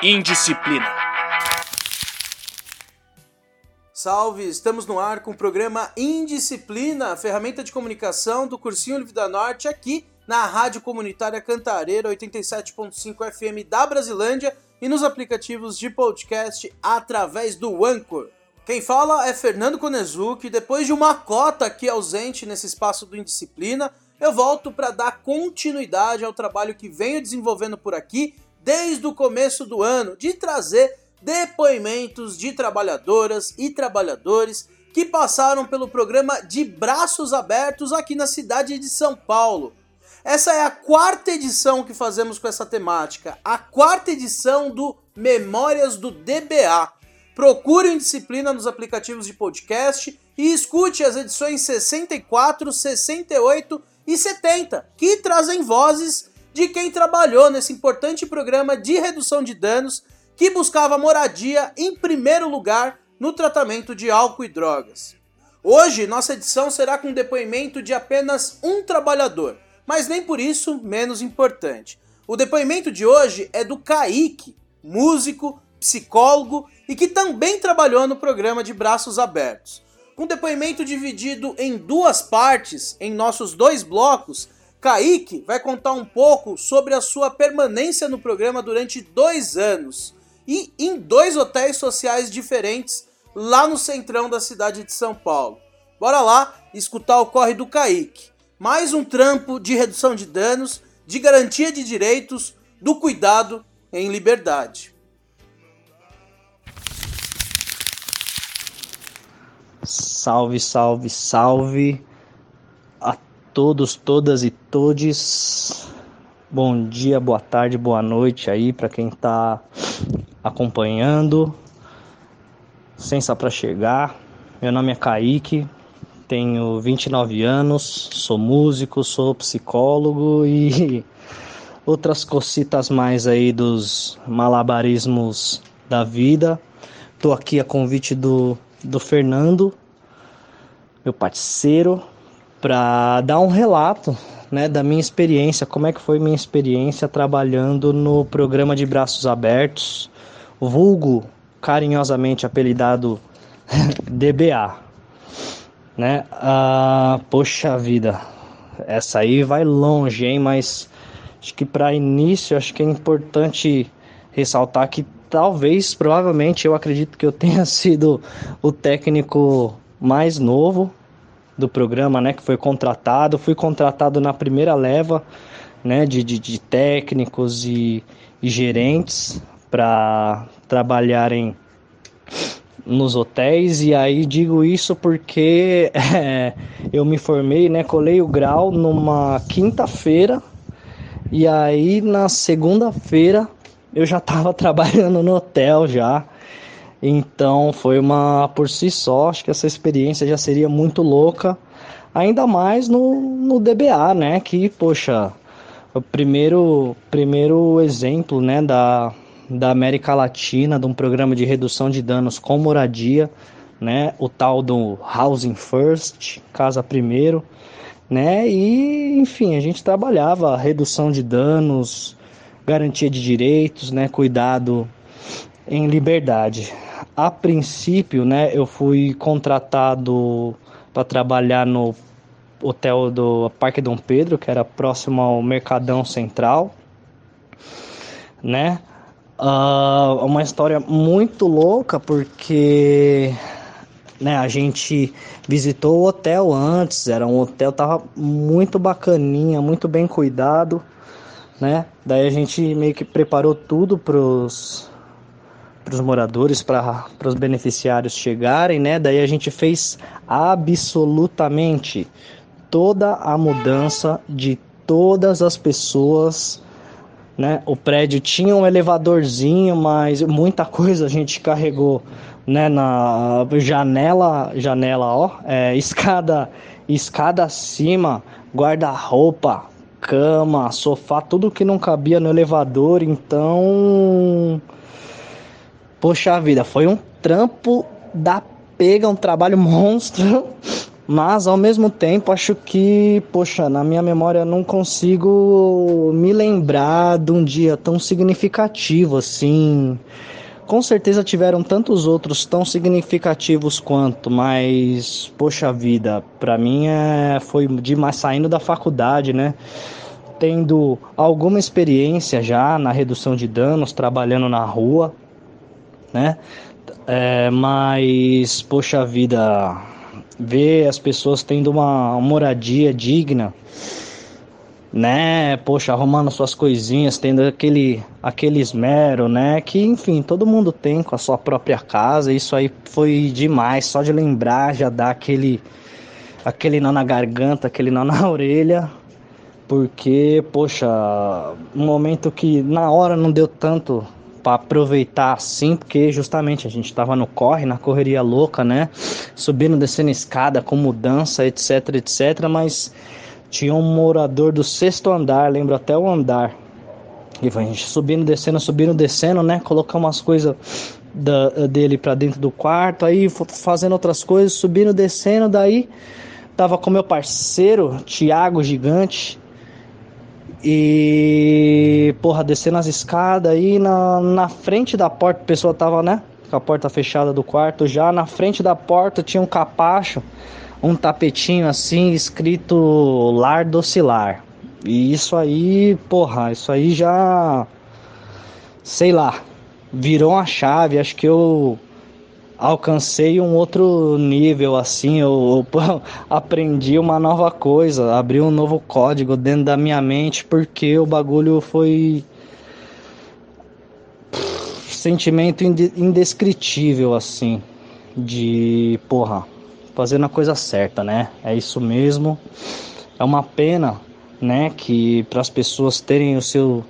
Indisciplina. Salve, estamos no ar com o programa Indisciplina, ferramenta de comunicação do Cursinho Livre da Norte, aqui na Rádio Comunitária Cantareira 87.5 FM da Brasilândia e nos aplicativos de podcast através do Anchor. Quem fala é Fernando Konezuki. Depois de uma cota aqui ausente nesse espaço do Indisciplina, eu volto para dar continuidade ao trabalho que venho desenvolvendo por aqui desde o começo do ano, de trazer depoimentos de trabalhadoras e trabalhadores que passaram pelo programa de braços abertos aqui na cidade de São Paulo. Essa é a quarta edição que fazemos com essa temática, a quarta edição do Memórias do DBA. Procure Disciplina nos aplicativos de podcast e escute as edições 64, 68 e 70, que trazem vozes de quem trabalhou nesse importante programa de redução de danos que buscava moradia em primeiro lugar no tratamento de álcool e drogas. Hoje, nossa edição será com depoimento de apenas um trabalhador, mas nem por isso menos importante. O depoimento de hoje é do Kaique, músico, psicólogo e que também trabalhou no programa de Braços Abertos. Com depoimento dividido em duas partes, em nossos dois blocos, Kaique vai contar um pouco sobre a sua permanência no programa durante dois anos e em dois hotéis sociais diferentes lá no centrão da cidade de São Paulo. Bora lá escutar o corre do Kaique mais um trampo de redução de danos, de garantia de direitos, do cuidado em liberdade. Salve, salve, salve todos, todas e todes. Bom dia, boa tarde, boa noite aí para quem está acompanhando. Sensa para chegar. Meu nome é Kaique, tenho 29 anos, sou músico, sou psicólogo e outras cositas mais aí dos malabarismos da vida. Tô aqui a convite do, do Fernando, meu parceiro, para dar um relato né, da minha experiência, como é que foi minha experiência trabalhando no programa de braços abertos, vulgo carinhosamente apelidado DBA né? Ah, poxa vida, essa aí vai longe, hein? Mas acho que para início, acho que é importante ressaltar que talvez, provavelmente, eu acredito que eu tenha sido o técnico mais novo do programa, né? Que foi contratado. Fui contratado na primeira leva, né? De, de, de técnicos e, e gerentes para trabalharem nos hotéis e aí digo isso porque é, eu me formei, né, colei o grau numa quinta-feira e aí na segunda-feira eu já estava trabalhando no hotel já. Então foi uma por si só, acho que essa experiência já seria muito louca, ainda mais no, no DBA, né, que poxa, o primeiro primeiro exemplo, né, da da América Latina, de um programa de redução de danos com moradia, né? O tal do Housing First, Casa Primeiro, né? E, enfim, a gente trabalhava redução de danos, garantia de direitos, né? Cuidado em liberdade. A princípio, né, eu fui contratado para trabalhar no hotel do Parque Dom Pedro, que era próximo ao Mercadão Central, né? Uh, uma história muito louca porque né, a gente visitou o hotel antes, era um hotel tava muito bacaninha, muito bem cuidado, né? Daí a gente meio que preparou tudo pros os moradores, para os beneficiários chegarem, né? Daí a gente fez absolutamente toda a mudança de todas as pessoas né? O prédio tinha um elevadorzinho, mas muita coisa a gente carregou, né? Na janela, janela, ó, é, escada, escada acima, guarda-roupa, cama, sofá, tudo que não cabia no elevador. Então, poxa vida, foi um trampo da pega, um trabalho monstro, Mas ao mesmo tempo acho que, poxa, na minha memória não consigo me lembrar de um dia tão significativo assim. Com certeza tiveram tantos outros tão significativos quanto, mas poxa vida, para mim é, foi demais saindo da faculdade, né? Tendo alguma experiência já na redução de danos, trabalhando na rua, né? É, mas poxa vida, ver as pessoas tendo uma moradia digna, né? Poxa, arrumando suas coisinhas, tendo aquele, aquele esmero, né? Que enfim, todo mundo tem com a sua própria casa. Isso aí foi demais, só de lembrar já dá aquele, aquele nó na garganta, aquele nó na orelha. Porque, poxa, um momento que na hora não deu tanto para aproveitar assim, porque justamente a gente estava no corre, na correria louca, né? Subindo, descendo escada, com mudança, etc, etc, mas tinha um morador do sexto andar, lembro até o andar. E a gente subindo, descendo, subindo, descendo, né? Colocar umas coisas da, dele para dentro do quarto, aí fazendo outras coisas, subindo, descendo, daí tava com meu parceiro, Tiago Gigante, e, porra, descendo as escadas aí na, na frente da porta, a pessoa tava, né? Com a porta fechada do quarto já. Na frente da porta tinha um capacho, um tapetinho assim, escrito Lar Docilar. E isso aí, porra, isso aí já. Sei lá, virou uma chave. Acho que eu alcancei um outro nível assim, eu, eu, aprendi uma nova coisa, abri um novo código dentro da minha mente porque o bagulho foi sentimento indescritível assim de porra, fazendo a coisa certa, né? É isso mesmo. É uma pena, né, que para as pessoas terem o seu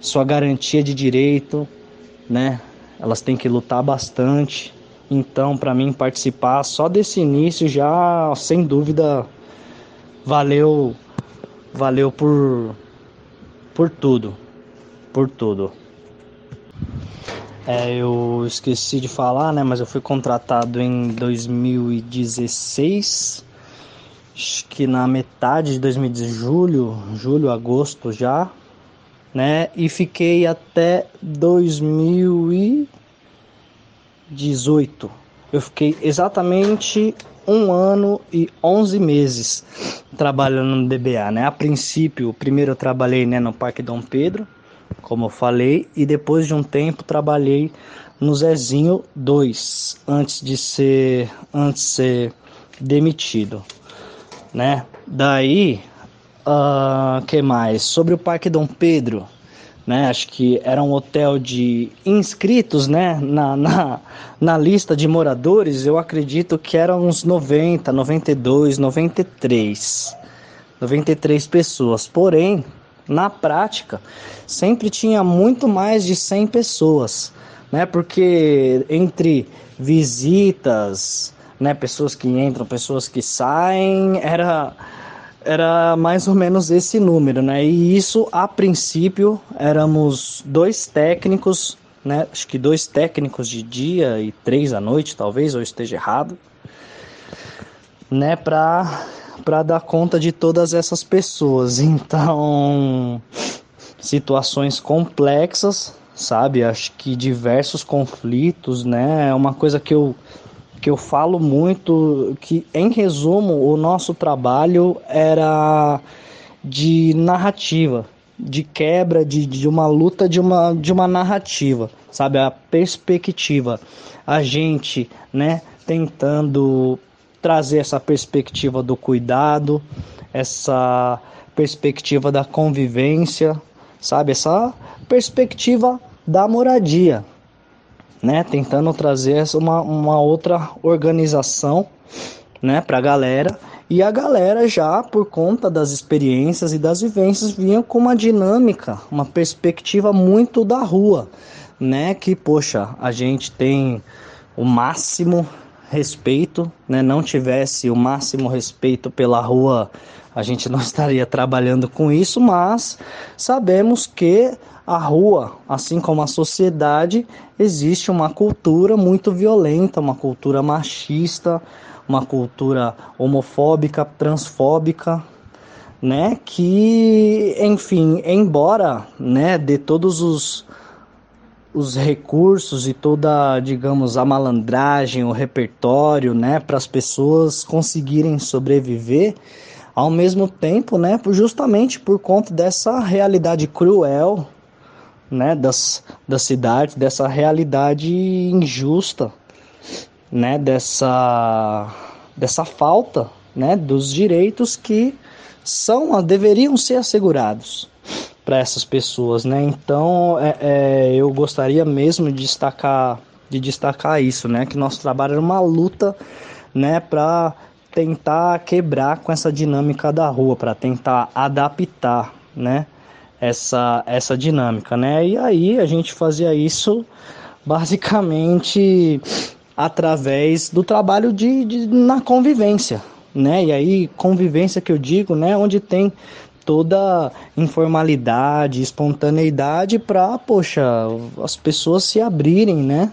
sua garantia de direito, né? Elas têm que lutar bastante então, para mim participar só desse início já, sem dúvida, valeu valeu por por tudo. Por tudo. É, eu esqueci de falar, né, mas eu fui contratado em 2016. Acho que na metade de 2016, julho, julho, agosto já, né? E fiquei até 2000 e 18. Eu fiquei exatamente um ano e 11 meses trabalhando no DBA, né? A princípio, primeiro eu trabalhei né, no Parque Dom Pedro, como eu falei, e depois de um tempo trabalhei no Zezinho 2, antes de ser antes de ser demitido, né? Daí, uh, que mais? Sobre o Parque Dom Pedro, né? Acho que era um hotel de inscritos, né? Na, na, na lista de moradores, eu acredito que eram uns 90, 92, 93. 93 pessoas. Porém, na prática, sempre tinha muito mais de 100 pessoas, né? Porque entre visitas, né, pessoas que entram, pessoas que saem, era era mais ou menos esse número, né? E isso a princípio éramos dois técnicos, né? Acho que dois técnicos de dia e três à noite, talvez, ou esteja errado, né? Para para dar conta de todas essas pessoas. Então, situações complexas, sabe? Acho que diversos conflitos, né? É uma coisa que eu que eu falo muito, que em resumo o nosso trabalho era de narrativa, de quebra, de, de uma luta de uma, de uma narrativa, sabe? A perspectiva. A gente, né, tentando trazer essa perspectiva do cuidado, essa perspectiva da convivência, sabe? Essa perspectiva da moradia, né? Tentando trazer uma, uma outra organização, né, para a galera. E a galera já, por conta das experiências e das vivências, vinha com uma dinâmica, uma perspectiva muito da rua, né? Que, poxa, a gente tem o máximo respeito, né, não tivesse o máximo respeito pela rua, a gente não estaria trabalhando com isso, mas sabemos que a rua, assim como a sociedade, existe uma cultura muito violenta, uma cultura machista, uma cultura homofóbica, transfóbica, né, que, enfim, embora, né, de todos os os recursos e toda, digamos, a malandragem, o repertório, né, para as pessoas conseguirem sobreviver, ao mesmo tempo, né, justamente por conta dessa realidade cruel, né, das, da cidade, dessa realidade injusta, né, dessa, dessa falta, né, dos direitos que são, deveriam ser assegurados para essas pessoas, né? Então, é, é, eu gostaria mesmo de destacar, de destacar isso, né? Que nosso trabalho é uma luta, né? Para tentar quebrar com essa dinâmica da rua, para tentar adaptar, né? Essa, essa dinâmica, né? E aí a gente fazia isso basicamente através do trabalho de, de na convivência, né? E aí convivência que eu digo, né? Onde tem toda informalidade, espontaneidade para, poxa, as pessoas se abrirem, né?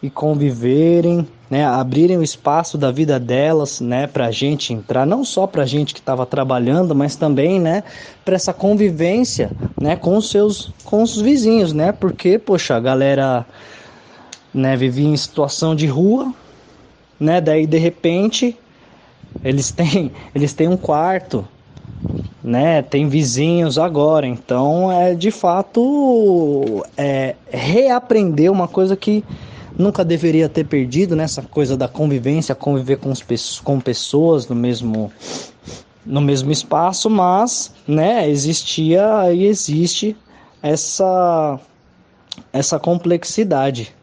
E conviverem, né? Abrirem o espaço da vida delas, né? Para gente entrar, não só para gente que estava trabalhando, mas também, né? Para essa convivência, né? Com os seus, com os vizinhos, né? Porque, poxa, a galera, né? Vivia em situação de rua, né? Daí de repente eles têm, eles têm um quarto, né? Tem vizinhos agora, então é de fato é, reaprender uma coisa que nunca deveria ter perdido, né? coisa da convivência, conviver com, os, com pessoas no mesmo no mesmo espaço, mas, né? Existia e existe essa essa complexidade,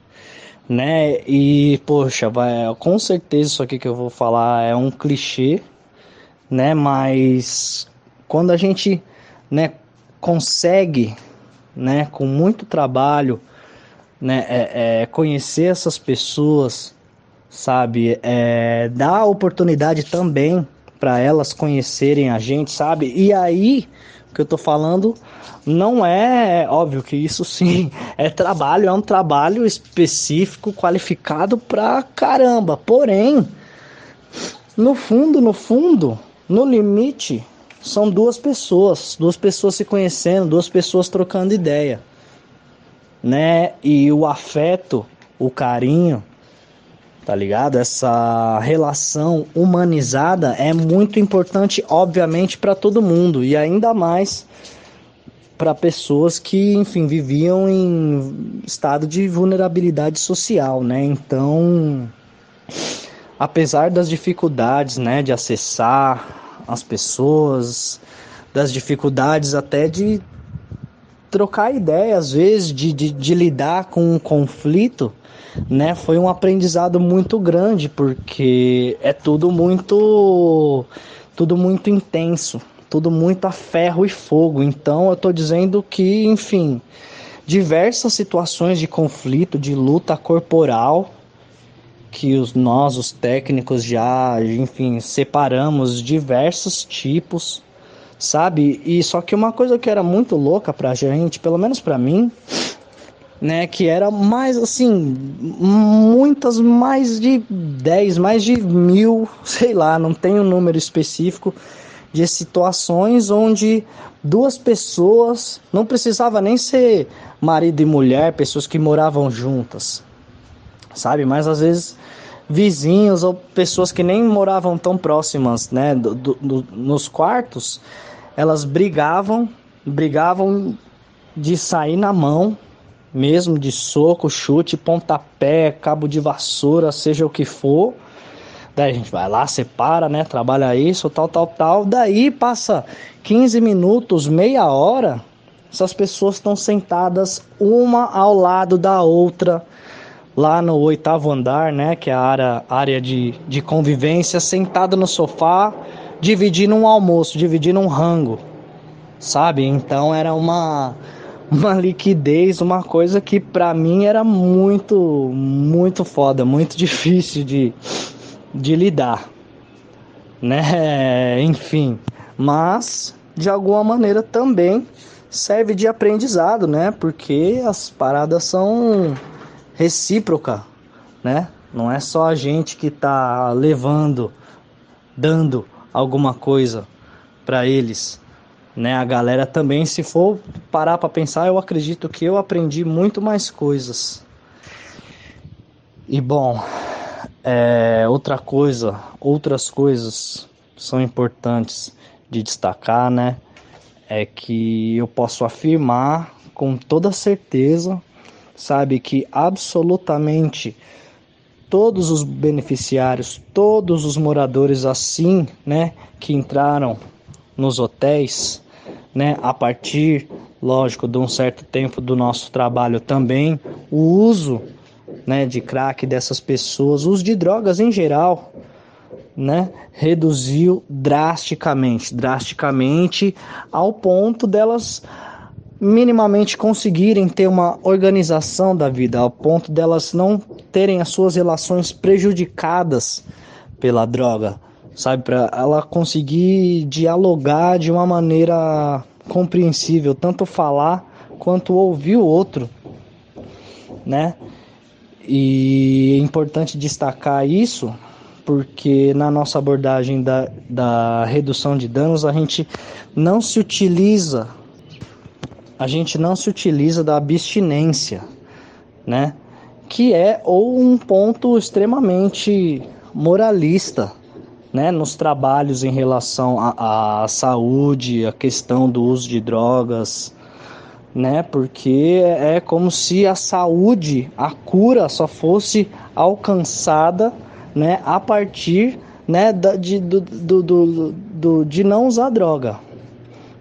né? E poxa, vai, com certeza isso aqui que eu vou falar é um clichê, né? Mas quando a gente né, consegue, né, com muito trabalho, né, é, é, conhecer essas pessoas, sabe, é, dar oportunidade também para elas conhecerem a gente, sabe? E aí, que eu tô falando não é óbvio que isso sim é trabalho, é um trabalho específico, qualificado pra caramba. Porém, no fundo, no fundo, no limite, são duas pessoas, duas pessoas se conhecendo, duas pessoas trocando ideia, né? E o afeto, o carinho, tá ligado? Essa relação humanizada é muito importante, obviamente, para todo mundo e ainda mais para pessoas que, enfim, viviam em estado de vulnerabilidade social, né? Então, apesar das dificuldades, né, de acessar as pessoas, das dificuldades até de trocar ideia, às vezes, de, de, de lidar com um conflito, né? Foi um aprendizado muito grande, porque é tudo muito. tudo muito intenso, tudo muito a ferro e fogo. Então eu tô dizendo que, enfim, diversas situações de conflito, de luta corporal, que os, nós, os técnicos, já, enfim, separamos diversos tipos, sabe? E só que uma coisa que era muito louca pra gente, pelo menos pra mim, né, que era mais assim, muitas, mais de 10, mais de mil, sei lá, não tem um número específico, de situações onde duas pessoas, não precisava nem ser marido e mulher, pessoas que moravam juntas, sabe? Mas às vezes vizinhos ou pessoas que nem moravam tão próximas, né, do, do, nos quartos, elas brigavam, brigavam de sair na mão, mesmo de soco, chute, pontapé, cabo de vassoura, seja o que for. Daí a gente vai lá, separa, né? Trabalha isso, tal, tal, tal. Daí passa 15 minutos, meia hora, essas pessoas estão sentadas uma ao lado da outra, lá no oitavo andar, né, que é a área, área de, de convivência, sentado no sofá, dividindo um almoço, dividindo um rango, sabe? Então era uma, uma liquidez, uma coisa que para mim era muito, muito foda, muito difícil de, de lidar, né? Enfim, mas de alguma maneira também serve de aprendizado, né? Porque as paradas são recíproca, né? Não é só a gente que tá levando, dando alguma coisa para eles, né? A galera também, se for parar para pensar, eu acredito que eu aprendi muito mais coisas. E bom, é, outra coisa, outras coisas são importantes de destacar, né? É que eu posso afirmar com toda certeza, sabe, que absolutamente todos os beneficiários, todos os moradores assim, né, que entraram nos hotéis, né, a partir, lógico, de um certo tempo do nosso trabalho também, o uso, né, de crack dessas pessoas, uso de drogas em geral, né, reduziu drasticamente, drasticamente ao ponto delas minimamente conseguirem ter uma organização da vida, ao ponto delas não terem as suas relações prejudicadas pela droga, sabe, para ela conseguir dialogar de uma maneira compreensível, tanto falar quanto ouvir o outro, né? E é importante destacar isso porque na nossa abordagem da, da redução de danos a gente não se utiliza a gente não se utiliza da abstinência, né? Que é ou um ponto extremamente moralista, né? Nos trabalhos em relação à saúde, a questão do uso de drogas, né? Porque é como se a saúde, a cura só fosse alcançada né, a partir né, de, do, do, do, do, de não usar droga,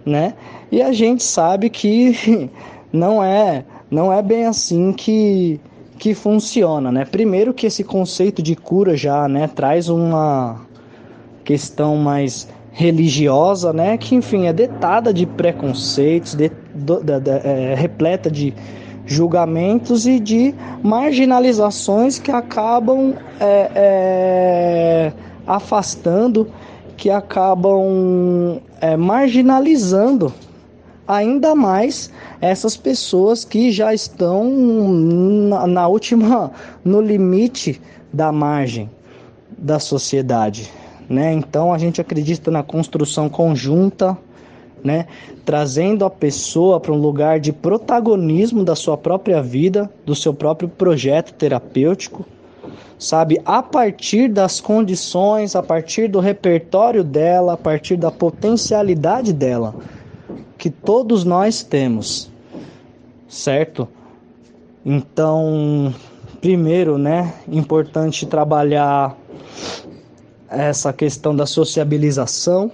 né? E a gente sabe que não é não é bem assim que, que funciona, né? Primeiro que esse conceito de cura já, né, traz uma questão mais religiosa, né, que enfim é detada de preconceitos, de, de, de, é, repleta de julgamentos e de marginalizações que acabam é, é, afastando, que acabam é, marginalizando ainda mais essas pessoas que já estão na, na última, no limite da margem da sociedade. Né? Então a gente acredita na construção conjunta né? Trazendo a pessoa para um lugar de protagonismo da sua própria vida, do seu próprio projeto terapêutico, sabe? A partir das condições, a partir do repertório dela, a partir da potencialidade dela, que todos nós temos, certo? Então, primeiro, né, importante trabalhar essa questão da sociabilização,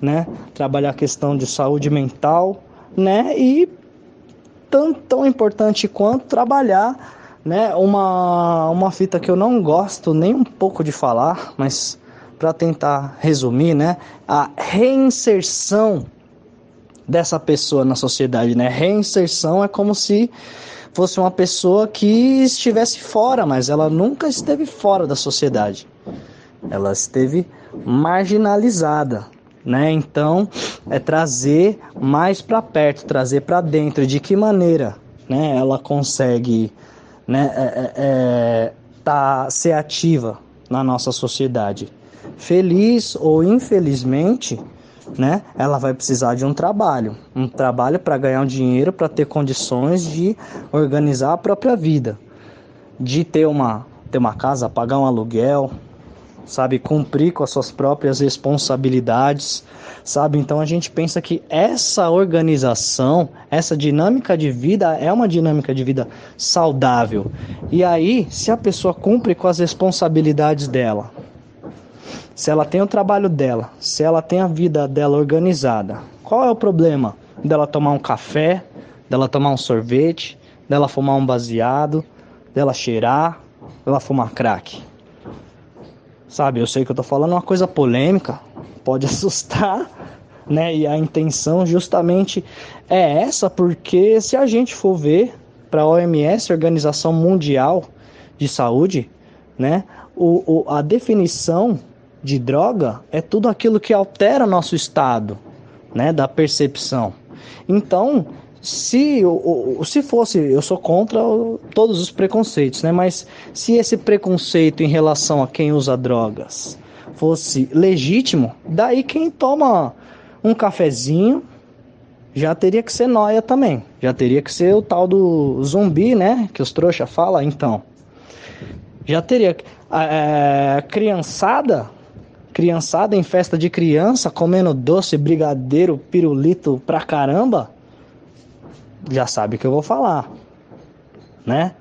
né? Trabalhar a questão de saúde mental, né? E tão, tão importante quanto trabalhar, né? Uma, uma fita que eu não gosto nem um pouco de falar, mas para tentar resumir, né? A reinserção dessa pessoa na sociedade, né? Reinserção é como se fosse uma pessoa que estivesse fora, mas ela nunca esteve fora da sociedade. Ela esteve marginalizada, né? Então, é trazer mais para perto, trazer para dentro. De que maneira, né? Ela consegue, né? É, é, é, tá, ser ativa na nossa sociedade. Feliz ou infelizmente, né? Ela vai precisar de um trabalho, um trabalho para ganhar um dinheiro, para ter condições de organizar a própria vida, de ter uma ter uma casa, pagar um aluguel, sabe, cumprir com as suas próprias responsabilidades, sabe? Então a gente pensa que essa organização, essa dinâmica de vida é uma dinâmica de vida saudável. E aí, se a pessoa cumpre com as responsabilidades dela, se ela tem o trabalho dela, se ela tem a vida dela organizada, qual é o problema dela tomar um café, dela tomar um sorvete, dela fumar um baseado, dela cheirar, dela fumar crack? Sabe, eu sei que eu tô falando uma coisa polêmica, pode assustar, né? E a intenção justamente é essa, porque se a gente for ver para a OMS, Organização Mundial de Saúde, né? O, o, a definição de droga é tudo aquilo que altera nosso estado, né? Da percepção. Então, se, se fosse, eu sou contra todos os preconceitos, né? Mas se esse preconceito em relação a quem usa drogas fosse legítimo, daí quem toma um cafezinho já teria que ser noia também. Já teria que ser o tal do zumbi, né? Que os trouxa falam, então. Já teria. É, criançada, criançada em festa de criança, comendo doce, brigadeiro, pirulito pra caramba, já sabe o que eu vou falar, né?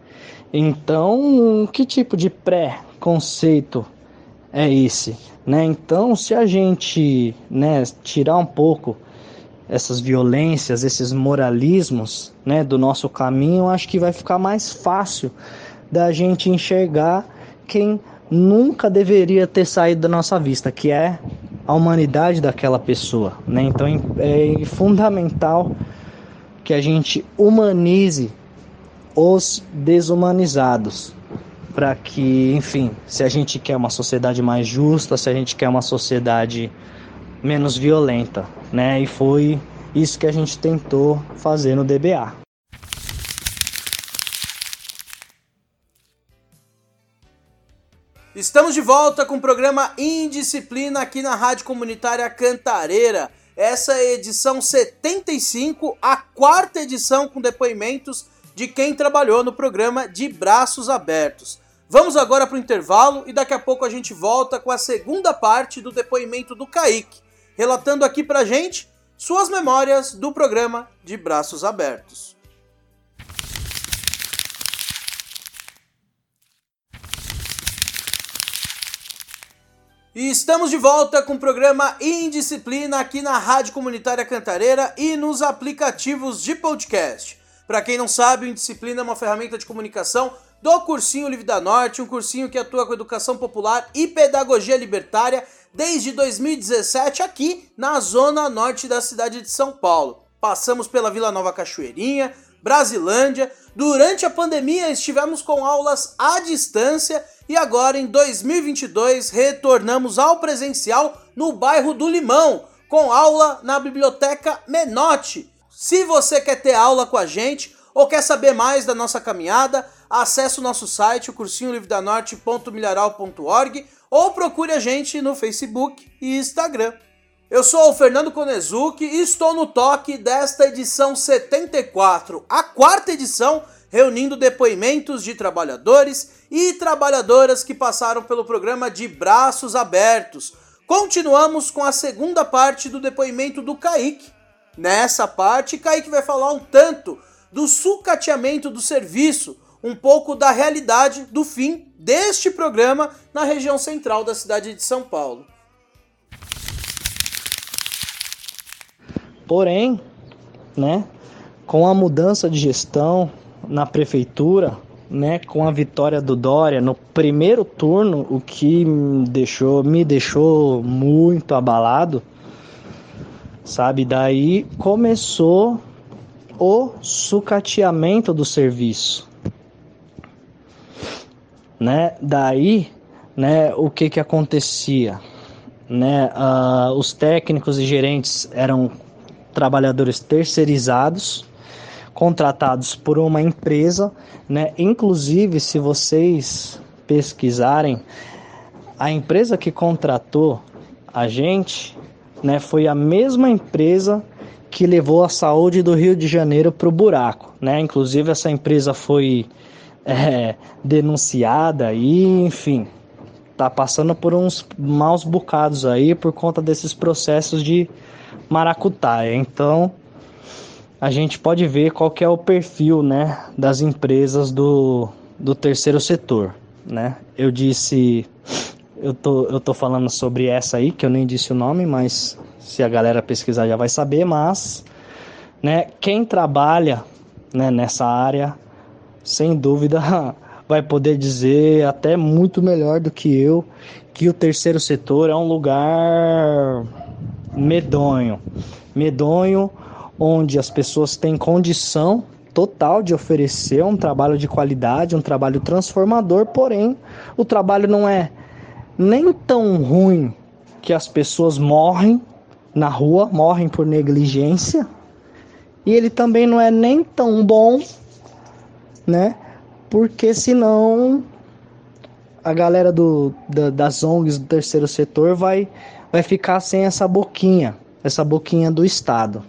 Então, que tipo de pré-conceito é esse? Né? Então, se a gente né, tirar um pouco essas violências, esses moralismos né, do nosso caminho, acho que vai ficar mais fácil da gente enxergar quem nunca deveria ter saído da nossa vista, que é a humanidade daquela pessoa. Né? Então é fundamental que a gente humanize os desumanizados para que, enfim, se a gente quer uma sociedade mais justa, se a gente quer uma sociedade menos violenta, né? E foi isso que a gente tentou fazer no DBA. Estamos de volta com o programa Indisciplina aqui na Rádio Comunitária Cantareira. Essa é a edição 75, a quarta edição com depoimentos de quem trabalhou no programa de Braços Abertos. Vamos agora para o intervalo e daqui a pouco a gente volta com a segunda parte do depoimento do Kaique, relatando aqui pra gente suas memórias do programa de Braços Abertos. E estamos de volta com o programa Indisciplina aqui na Rádio Comunitária Cantareira e nos aplicativos de podcast. Para quem não sabe, o Indisciplina é uma ferramenta de comunicação do Cursinho Livre da Norte, um cursinho que atua com educação popular e pedagogia libertária desde 2017 aqui na zona norte da cidade de São Paulo. Passamos pela Vila Nova Cachoeirinha, Brasilândia. Durante a pandemia estivemos com aulas à distância e agora em 2022 retornamos ao presencial no bairro do Limão, com aula na Biblioteca Menotti. Se você quer ter aula com a gente ou quer saber mais da nossa caminhada, acesse o nosso site, o cursinholivredanorte.milharal.org ou procure a gente no Facebook e Instagram. Eu sou o Fernando Konezuki e estou no toque desta edição 74, a quarta edição reunindo depoimentos de trabalhadores e trabalhadoras que passaram pelo programa de Braços Abertos. Continuamos com a segunda parte do depoimento do Kaique. Nessa parte, Kaique vai falar um tanto do sucateamento do serviço, um pouco da realidade do fim deste programa na região central da cidade de São Paulo. Porém, né, com a mudança de gestão na prefeitura, né, com a vitória do Dória no primeiro turno, o que me deixou, me deixou muito abalado, sabe? Daí começou o sucateamento do serviço né? Daí, né? O que que acontecia, né? Uh, os técnicos e gerentes eram trabalhadores terceirizados, contratados por uma empresa, né? Inclusive, se vocês pesquisarem, a empresa que contratou a gente, né? Foi a mesma empresa que levou a saúde do Rio de Janeiro para o buraco, né? Inclusive essa empresa foi é, denunciada e, enfim, tá passando por uns maus bocados aí por conta desses processos de maracutaia. Então, a gente pode ver qual que é o perfil, né, das empresas do, do terceiro setor, né? Eu disse, eu tô, eu tô falando sobre essa aí, que eu nem disse o nome, mas se a galera pesquisar já vai saber, mas, né, quem trabalha, né, nessa área sem dúvida vai poder dizer até muito melhor do que eu que o terceiro setor é um lugar medonho. Medonho, onde as pessoas têm condição total de oferecer um trabalho de qualidade, um trabalho transformador, porém o trabalho não é nem tão ruim que as pessoas morrem na rua, morrem por negligência, e ele também não é nem tão bom, né? Porque senão a galera do, da, das ONGs do terceiro setor vai, vai ficar sem essa boquinha, essa boquinha do Estado,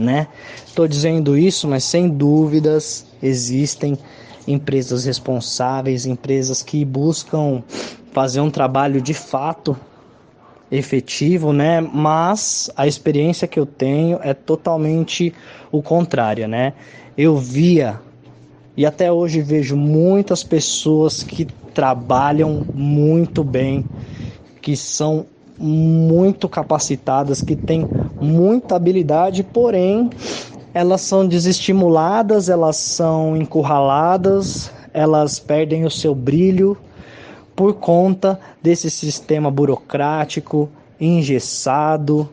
né? Estou dizendo isso, mas sem dúvidas existem empresas responsáveis, empresas que buscam fazer um trabalho de fato efetivo, né? Mas a experiência que eu tenho é totalmente o contrário, né? Eu via e até hoje vejo muitas pessoas que trabalham muito bem, que são muito capacitadas, que têm muita habilidade, porém elas são desestimuladas, elas são encurraladas, elas perdem o seu brilho, por conta desse sistema burocrático, engessado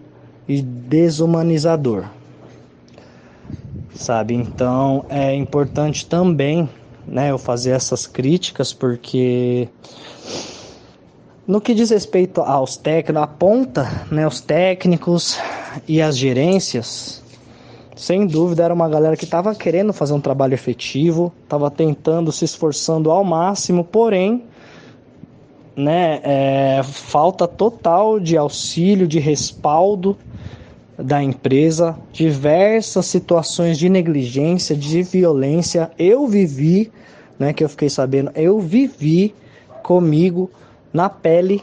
e desumanizador. Sabe? Então é importante também, né, eu fazer essas críticas porque no que diz respeito aos técnicos, a ponta, né, os técnicos e as gerências, sem dúvida era uma galera que estava querendo fazer um trabalho efetivo, estava tentando, se esforçando ao máximo, porém né, é, falta total de auxílio, de respaldo da empresa, diversas situações de negligência, de violência. Eu vivi, né, que eu fiquei sabendo, eu vivi comigo na pele,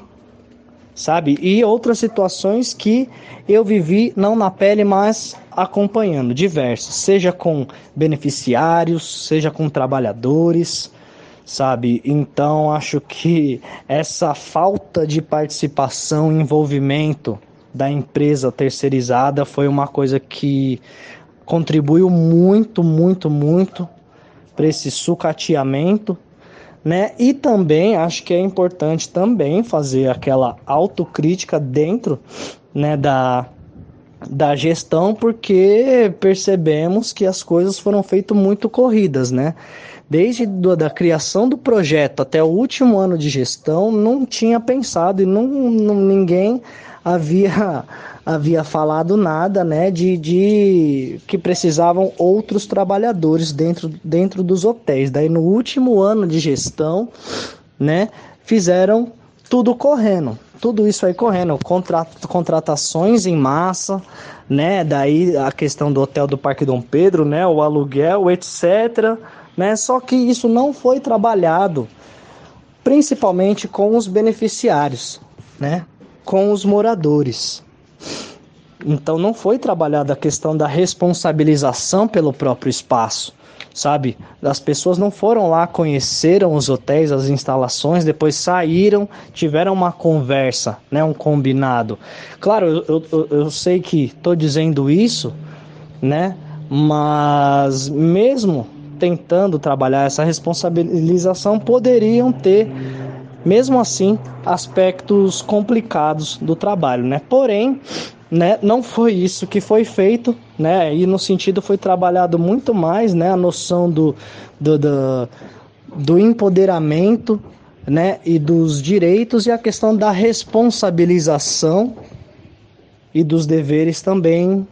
sabe? E outras situações que eu vivi não na pele, mas acompanhando, diversas, seja com beneficiários, seja com trabalhadores, sabe? Então acho que essa falta de participação, envolvimento da empresa terceirizada foi uma coisa que contribuiu muito, muito, muito para esse sucateamento, né? E também acho que é importante também fazer aquela autocrítica dentro, né, da da gestão, porque percebemos que as coisas foram feitas muito corridas, né? desde do, da criação do projeto até o último ano de gestão, não tinha pensado e não, não ninguém havia havia falado nada, né, de, de que precisavam outros trabalhadores dentro, dentro dos hotéis. Daí no último ano de gestão, né, fizeram tudo correndo, tudo isso aí correndo, contratações em massa, né, daí a questão do hotel do Parque Dom Pedro, né, o aluguel, etc né? Só que isso não foi trabalhado, principalmente com os beneficiários, né? Com os moradores. Então não foi trabalhada a questão da responsabilização pelo próprio espaço, sabe? As pessoas não foram lá, conheceram os hotéis, as instalações, depois saíram, tiveram uma conversa, né? Um combinado. Claro, eu, eu, eu sei que estou dizendo isso, né? Mas mesmo tentando trabalhar essa responsabilização poderiam ter, mesmo assim, aspectos complicados do trabalho, né? Porém, né, não foi isso que foi feito, né? E no sentido foi trabalhado muito mais, né, a noção do, do, do, do empoderamento, né, e dos direitos e a questão da responsabilização e dos deveres também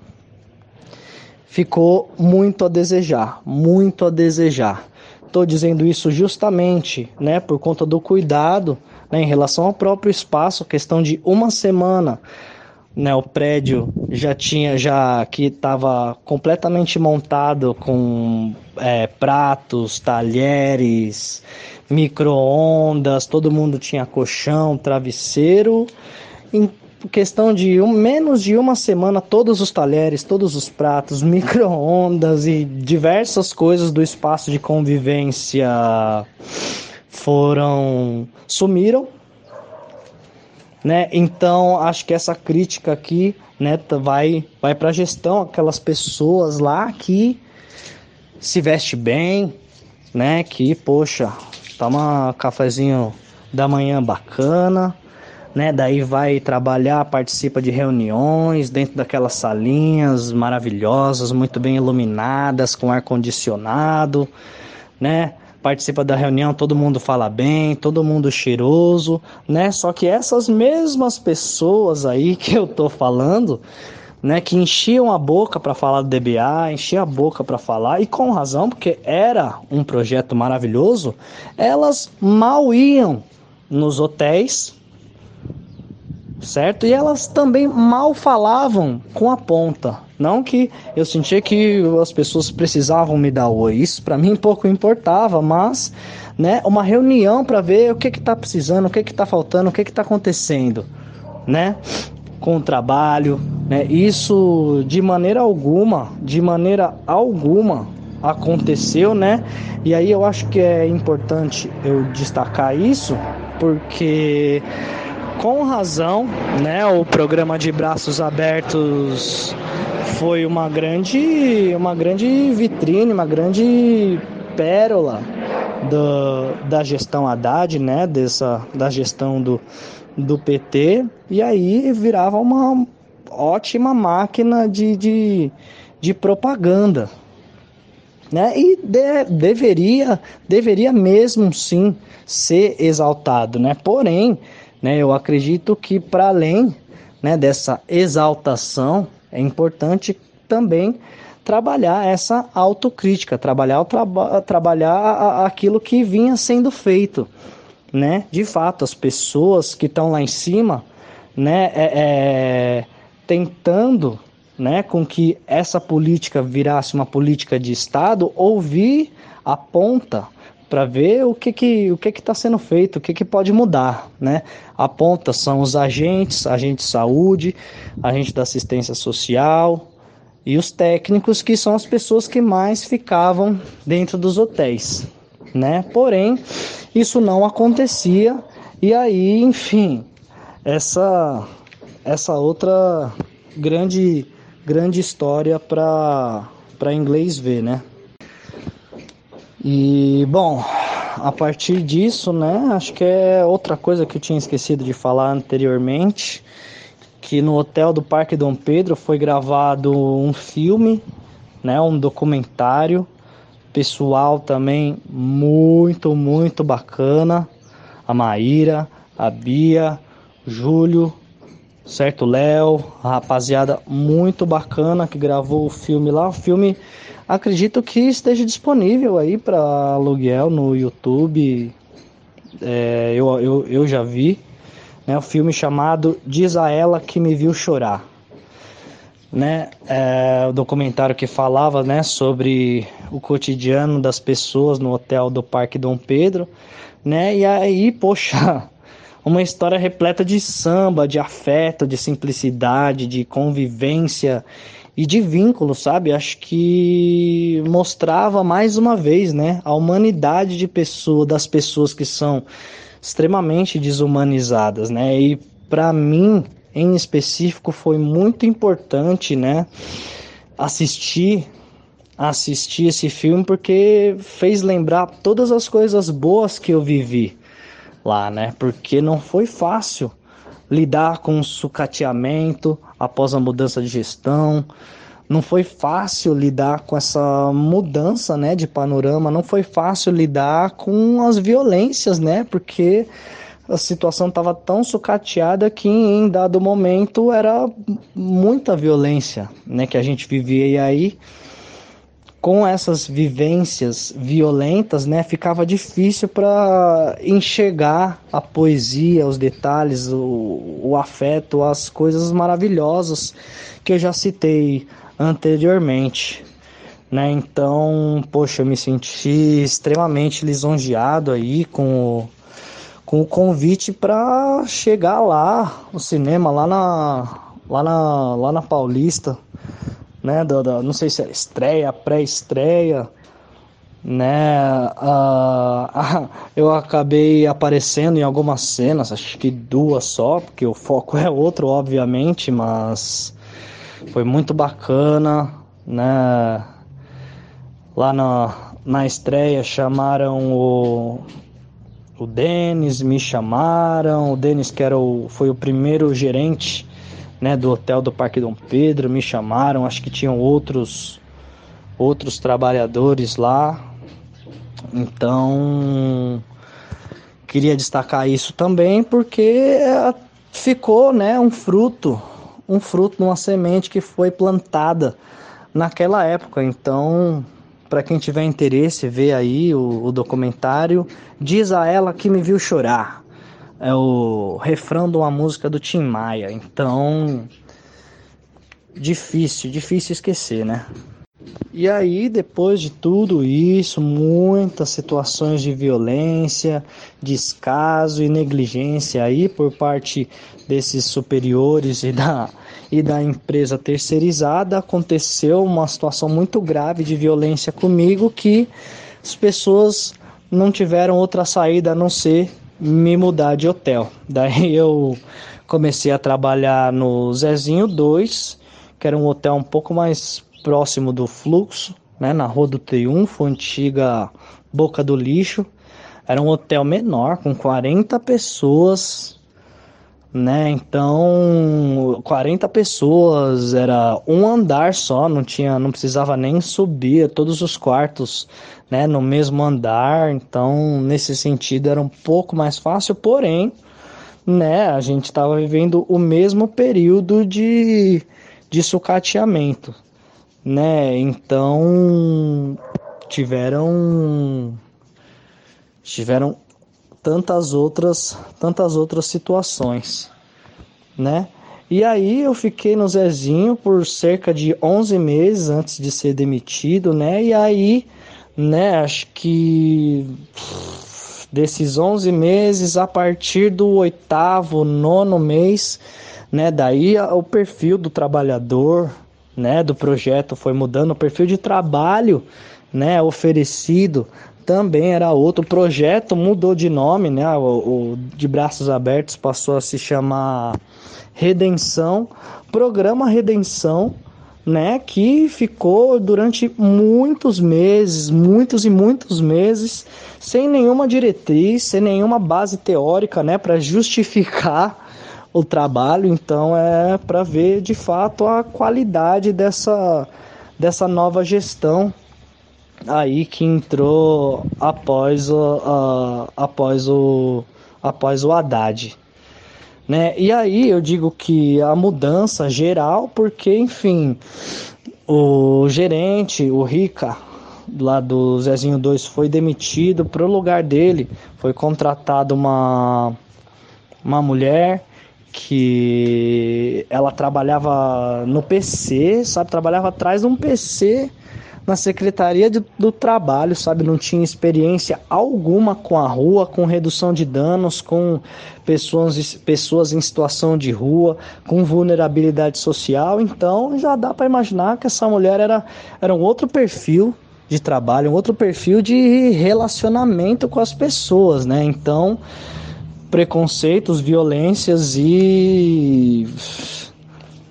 ficou muito a desejar, muito a desejar. Estou dizendo isso justamente, né, por conta do cuidado, né, em relação ao próprio espaço, questão de uma semana, né, o prédio já tinha já que estava completamente montado com é, pratos, talheres, micro-ondas, todo mundo tinha colchão, travesseiro questão de um, menos de uma semana, todos os talheres, todos os pratos, micro-ondas e diversas coisas do espaço de convivência foram sumiram, né? Então acho que essa crítica aqui, né, vai vai para a gestão, aquelas pessoas lá que se veste bem, né? Que poxa, toma um cafezinho da manhã bacana, né? Daí vai trabalhar, participa de reuniões dentro daquelas salinhas maravilhosas, muito bem iluminadas, com ar condicionado, né? Participa da reunião, todo mundo fala bem, todo mundo cheiroso, né? Só que essas mesmas pessoas aí que eu tô falando, né, que enchiam a boca para falar do DBA, enchiam a boca para falar, e com razão, porque era um projeto maravilhoso, elas mal iam nos hotéis, certo? E elas também mal falavam com a ponta. Não que eu sentia que as pessoas precisavam me dar oi, isso para mim pouco importava, mas, né, uma reunião para ver o que que tá precisando, o que que tá faltando, o que que tá acontecendo, né? com o trabalho, né? Isso de maneira alguma, de maneira alguma aconteceu, né? E aí eu acho que é importante eu destacar isso, porque com razão, né, o programa de braços abertos foi uma grande, uma grande vitrine, uma grande pérola do, da gestão Haddad, né, dessa, da gestão do, do PT, e aí virava uma ótima máquina de, de, de propaganda. Né? E de, deveria, deveria mesmo sim ser exaltado. Né? Porém, né, eu acredito que para além né, dessa exaltação, é importante também trabalhar essa autocrítica, trabalhar, traba trabalhar aquilo que vinha sendo feito né? De fato, as pessoas que estão lá em cima, né, é, é, tentando, né, com que essa política virasse uma política de Estado, ouvir a ponta para ver o que que o que que está sendo feito, o que que pode mudar, né? A ponta são os agentes, agente de saúde, agente da assistência social e os técnicos que são as pessoas que mais ficavam dentro dos hotéis, né? Porém, isso não acontecia e aí, enfim, essa essa outra grande grande história para para inglês ver, né? E bom, a partir disso, né, acho que é outra coisa que eu tinha esquecido de falar anteriormente, que no hotel do Parque Dom Pedro foi gravado um filme, né, um documentário pessoal também muito, muito bacana. A Maíra, a Bia, Júlio, certo? Léo, a rapaziada muito bacana que gravou o filme lá. O filme acredito que esteja disponível aí para aluguel no YouTube. É, eu, eu, eu já vi. Né, o filme chamado Diz a Ela Que Me Viu Chorar né, é, o documentário que falava, né, sobre o cotidiano das pessoas no hotel do Parque Dom Pedro, né, e aí, poxa, uma história repleta de samba, de afeto, de simplicidade, de convivência e de vínculo, sabe? Acho que mostrava mais uma vez, né, a humanidade de pessoa, das pessoas que são extremamente desumanizadas, né? E para mim, em específico foi muito importante, né? Assistir assistir esse filme porque fez lembrar todas as coisas boas que eu vivi lá, né? Porque não foi fácil lidar com o sucateamento após a mudança de gestão. Não foi fácil lidar com essa mudança, né, de panorama, não foi fácil lidar com as violências, né? Porque a situação estava tão sucateada que em dado momento era muita violência, né, que a gente vivia e aí com essas vivências violentas, né, ficava difícil para enxergar a poesia, os detalhes, o, o afeto, as coisas maravilhosas que eu já citei anteriormente. Né? Então, poxa, eu me senti extremamente lisonjeado aí com o com o convite para chegar lá, no cinema, lá na, lá na, lá na Paulista, né? Da, da não sei se é estreia, pré-estreia, né? Uh, eu acabei aparecendo em algumas cenas, acho que duas só, porque o foco é outro, obviamente, mas foi muito bacana, né? Lá na, na estreia chamaram o o Denis, me chamaram. O Denis, que era o, foi o primeiro gerente né, do hotel do Parque Dom Pedro, me chamaram. Acho que tinham outros, outros trabalhadores lá. Então, queria destacar isso também porque é, ficou né, um fruto, um fruto, uma semente que foi plantada naquela época. Então, para quem tiver interesse, vê aí o, o, documentário. Diz a ela que me viu chorar. É o refrão de uma música do Tim Maia. Então, difícil, difícil esquecer, né? E aí, depois de tudo isso, muitas situações de violência, descaso e negligência aí por parte desses superiores e da e da empresa terceirizada, aconteceu uma situação muito grave de violência comigo que as pessoas não tiveram outra saída a não ser me mudar de hotel. Daí eu comecei a trabalhar no Zezinho 2, que era um hotel um pouco mais próximo do fluxo, né, na Rua do Triunfo, antiga Boca do Lixo. Era um hotel menor, com 40 pessoas, né? Então, 40 pessoas, era um andar só, não tinha, não precisava nem subir todos os quartos, né, no mesmo andar. Então, nesse sentido era um pouco mais fácil, porém, né, a gente estava vivendo o mesmo período de de sucateamento, né? Então, tiveram tiveram tantas outras, tantas outras situações, né? E aí eu fiquei no Zezinho por cerca de 11 meses antes de ser demitido, né? E aí, né, acho que desses 11 meses, a partir do oitavo, nono mês, né, daí o perfil do trabalhador, né, do projeto foi mudando, o perfil de trabalho, né, oferecido também era outro projeto, mudou de nome, né? O, o, de braços abertos passou a se chamar Redenção, Programa Redenção, né? Que ficou durante muitos meses, muitos e muitos meses, sem nenhuma diretriz, sem nenhuma base teórica, né? Para justificar o trabalho. Então é para ver de fato a qualidade dessa dessa nova gestão aí que entrou após o, uh, após o, após o Haddad. Né? E aí eu digo que a mudança geral, porque, enfim, o gerente, o Rica, lá do Zezinho 2, foi demitido. Para o lugar dele foi contratada uma, uma mulher que ela trabalhava no PC, sabe? Trabalhava atrás de um PC na Secretaria de, do Trabalho, sabe? Não tinha experiência alguma com a rua, com redução de danos, com pessoas, pessoas em situação de rua, com vulnerabilidade social. Então já dá para imaginar que essa mulher era, era um outro perfil de trabalho, um outro perfil de relacionamento com as pessoas, né? Então, preconceitos, violências e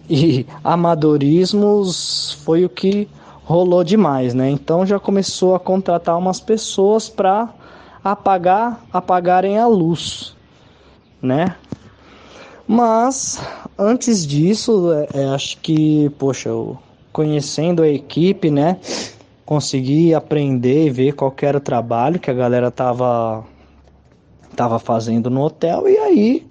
e amadorismos foi o que rolou demais, né? Então já começou a contratar umas pessoas para apagar, apagarem a luz, né? Mas antes disso, é, é, acho que, poxa, eu, conhecendo a equipe, né? Consegui aprender e ver qual era o trabalho que a galera tava tava fazendo no hotel e aí,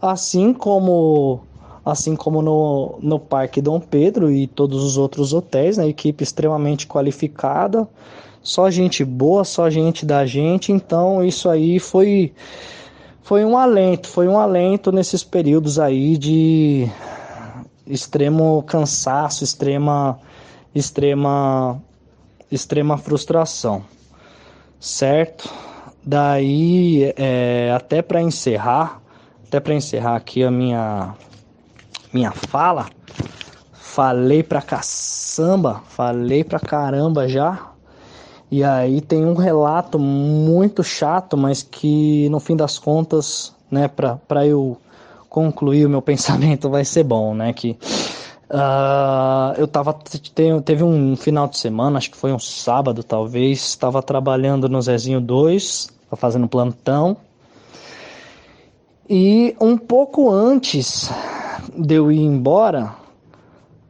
assim como assim como no, no Parque Dom Pedro e todos os outros hotéis, né? Equipe extremamente qualificada, só gente boa, só gente da gente, então isso aí foi foi um alento, foi um alento nesses períodos aí de extremo cansaço, extrema extrema extrema frustração, certo? Daí, é, até para encerrar, até para encerrar aqui a minha minha fala, falei pra caçamba, falei pra caramba já. E aí tem um relato muito chato, mas que no fim das contas, né, pra, pra eu concluir o meu pensamento vai ser bom, né, que uh, eu tava, teve um final de semana, acho que foi um sábado talvez, estava trabalhando no Zezinho 2, fazendo plantão, E um pouco antes de eu ir embora,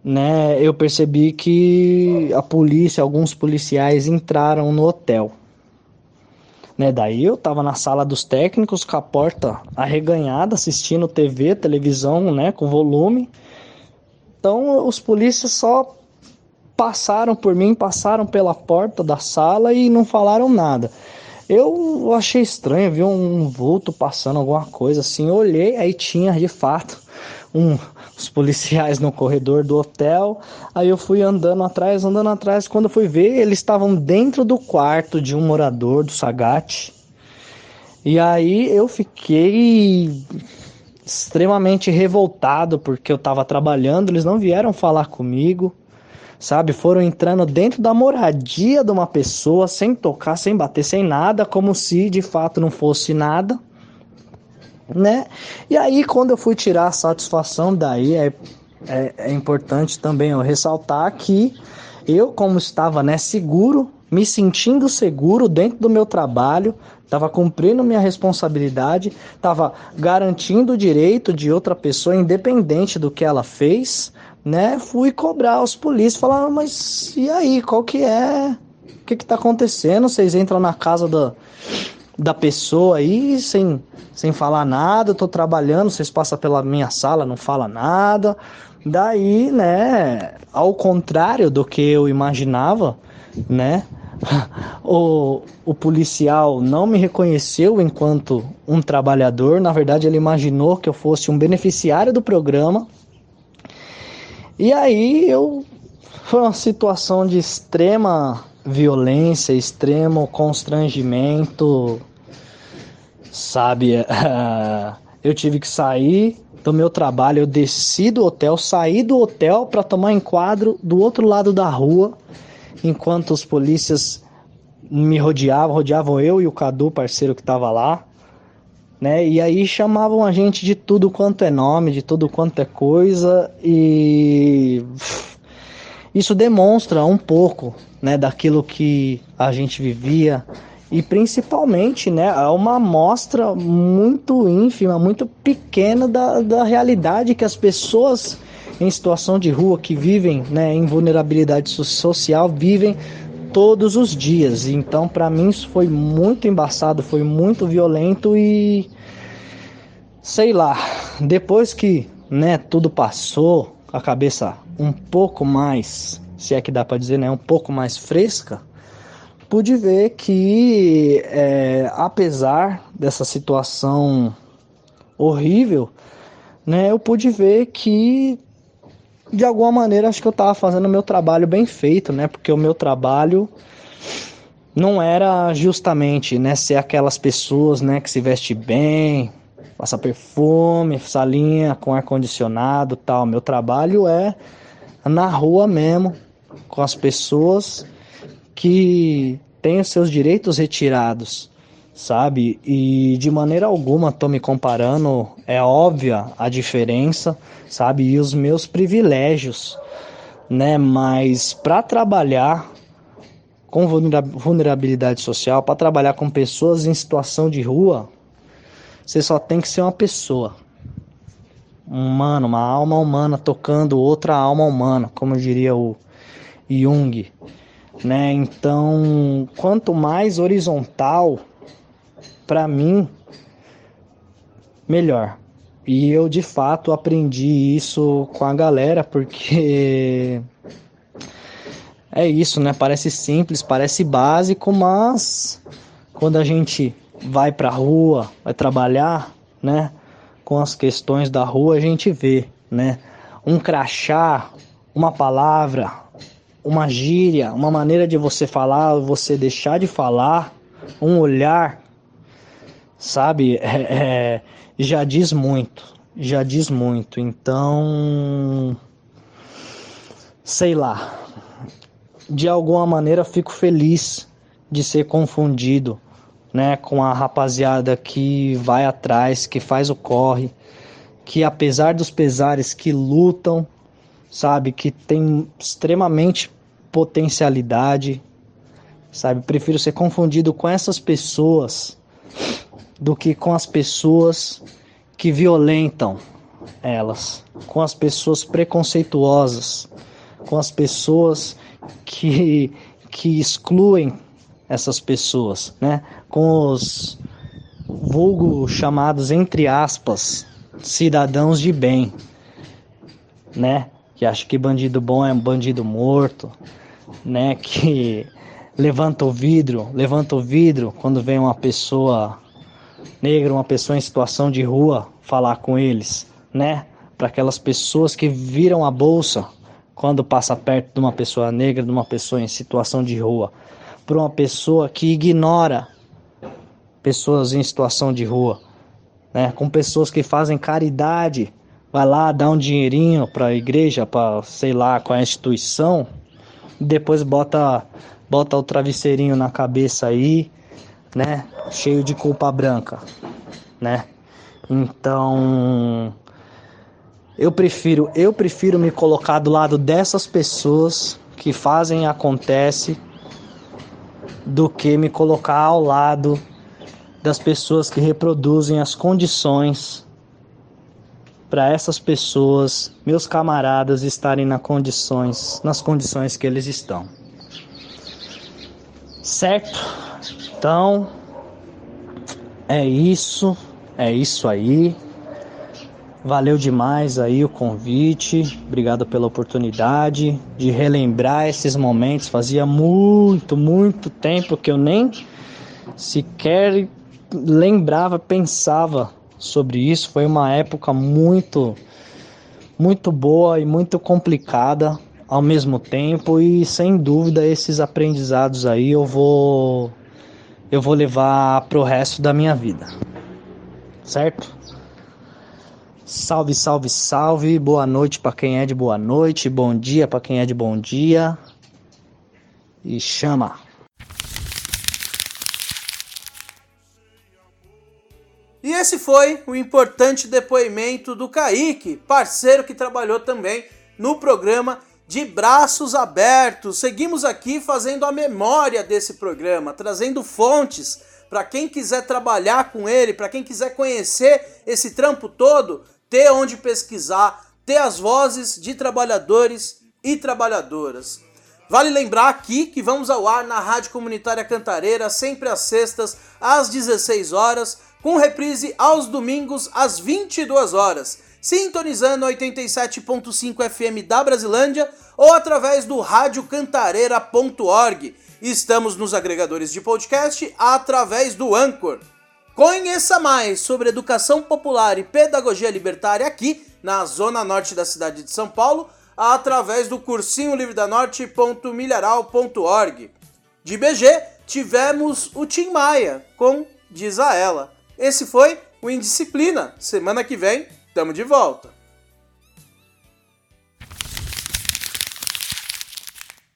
né, eu percebi que a polícia, alguns policiais entraram no hotel. Né, daí eu tava na sala dos técnicos com a porta arreganhada, assistindo TV, televisão, né, com volume. Então os polícias só passaram por mim, passaram pela porta da sala e não falaram nada. Eu achei estranho, vi um vulto passando alguma coisa assim, olhei, aí tinha de fato um, os policiais no corredor do hotel. Aí eu fui andando atrás, andando atrás. Quando eu fui ver, eles estavam dentro do quarto de um morador do Sagat. E aí eu fiquei extremamente revoltado porque eu estava trabalhando, eles não vieram falar comigo sabe? Foram entrando dentro da moradia de uma pessoa, sem tocar, sem bater, sem nada, como se de fato não fosse nada, né? E aí, quando eu fui tirar a satisfação, daí é, é, é importante também eu ressaltar que eu, como estava né, seguro, me sentindo seguro dentro do meu trabalho, estava cumprindo minha responsabilidade, estava garantindo o direito de outra pessoa, independente do que ela fez, né? Fui cobrar os polícias, falar, mas e aí, qual que é? O que que tá acontecendo? Vocês entram na casa da, da pessoa aí sem, sem falar nada, tô trabalhando, vocês passam pela minha sala, não fala nada. Daí, né, ao contrário do que eu imaginava, né, o, o policial não me reconheceu enquanto um trabalhador, na verdade ele imaginou que eu fosse um beneficiário do programa, e aí eu foi uma situação de extrema violência, extremo constrangimento, sabe? eu tive que sair do meu trabalho, eu desci do hotel, saí do hotel para tomar enquadro do outro lado da rua, enquanto os polícias me rodeavam, rodeavam eu e o Cadu, parceiro que estava lá né? E aí chamavam a gente de tudo quanto é nome, de tudo quanto é coisa e isso demonstra um pouco, né, daquilo que a gente vivia e principalmente, né, é uma amostra muito ínfima, muito pequena da, da realidade que as pessoas em situação de rua que vivem, né, em vulnerabilidade social vivem todos os dias. Então, para mim, isso foi muito embaçado, foi muito violento e sei lá, depois que, né, tudo passou, a cabeça um pouco mais, se é que dá para dizer, né, um pouco mais fresca, pude ver que, é, apesar dessa situação horrível, né, eu pude ver que de alguma maneira acho que eu estava fazendo o meu trabalho bem feito, né? Porque o meu trabalho não era justamente, né, ser aquelas pessoas, né, que se veste bem, passa perfume, salinha com ar condicionado, tal. Meu trabalho é na rua mesmo, com as pessoas que têm os seus direitos retirados sabe? E de maneira alguma tô me comparando, é óbvia a diferença, sabe? E os meus privilégios, né? Mas para trabalhar com vulnerabilidade social, para trabalhar com pessoas em situação de rua, você só tem que ser uma pessoa. Humano, uma alma humana tocando outra alma humana, como diria o Jung, né? Então, quanto mais horizontal para mim, melhor. E eu de fato aprendi isso com a galera, porque é isso, né? Parece simples, parece básico, mas quando a gente vai pra rua, vai trabalhar, né? Com as questões da rua, a gente vê, né? Um crachá, uma palavra, uma gíria, uma maneira de você falar, você deixar de falar, um olhar, sabe? É, é, já diz muito, já diz muito. Então, sei lá, de alguma maneira fico feliz de ser confundido, né, com a rapaziada que vai atrás, que faz o corre, que apesar dos pesares que lutam, sabe, que tem extremamente potencialidade, sabe? Prefiro ser confundido com essas pessoas do que com as pessoas que violentam elas, com as pessoas preconceituosas, com as pessoas que, que excluem essas pessoas, né? Com os vulgo chamados entre aspas cidadãos de bem, né? Que acha que bandido bom é um bandido morto, né? Que levanta o vidro, levanta o vidro quando vem uma pessoa negra, uma pessoa em situação de rua falar com eles, né? Para aquelas pessoas que viram a bolsa quando passa perto de uma pessoa negra, de uma pessoa em situação de rua, para uma pessoa que ignora pessoas em situação de rua, né? Com pessoas que fazem caridade, vai lá dar um dinheirinho para a igreja, para sei lá, com a instituição, depois bota bota o travesseirinho na cabeça aí, né? Cheio de culpa branca, né? Então, eu prefiro, eu prefiro me colocar do lado dessas pessoas que fazem acontece do que me colocar ao lado das pessoas que reproduzem as condições para essas pessoas, meus camaradas, estarem na condições, nas condições que eles estão. Certo? Então, é isso, é isso aí. Valeu demais aí o convite. Obrigado pela oportunidade de relembrar esses momentos. Fazia muito, muito tempo que eu nem sequer lembrava, pensava sobre isso. Foi uma época muito, muito boa e muito complicada ao mesmo tempo e sem dúvida esses aprendizados aí eu vou eu vou levar pro resto da minha vida. Certo? Salve, salve, salve. Boa noite para quem é de boa noite, bom dia para quem é de bom dia. E chama. Esse foi o importante depoimento do Kaique, parceiro que trabalhou também no programa de braços abertos. Seguimos aqui fazendo a memória desse programa, trazendo fontes para quem quiser trabalhar com ele, para quem quiser conhecer esse trampo todo, ter onde pesquisar, ter as vozes de trabalhadores e trabalhadoras. Vale lembrar aqui que vamos ao ar na Rádio Comunitária Cantareira, sempre às sextas, às 16 horas, com reprise aos domingos, às 22 horas sintonizando 87.5 FM da Brasilândia ou através do radiocantareira.org. Estamos nos agregadores de podcast através do Anchor. Conheça mais sobre educação popular e pedagogia libertária aqui na zona norte da cidade de São Paulo através do cursinho livre da norte.milharal.org. De BG, tivemos o Tim Maia com Diz a Ela. Esse foi o Indisciplina. Semana que vem Tamo de volta.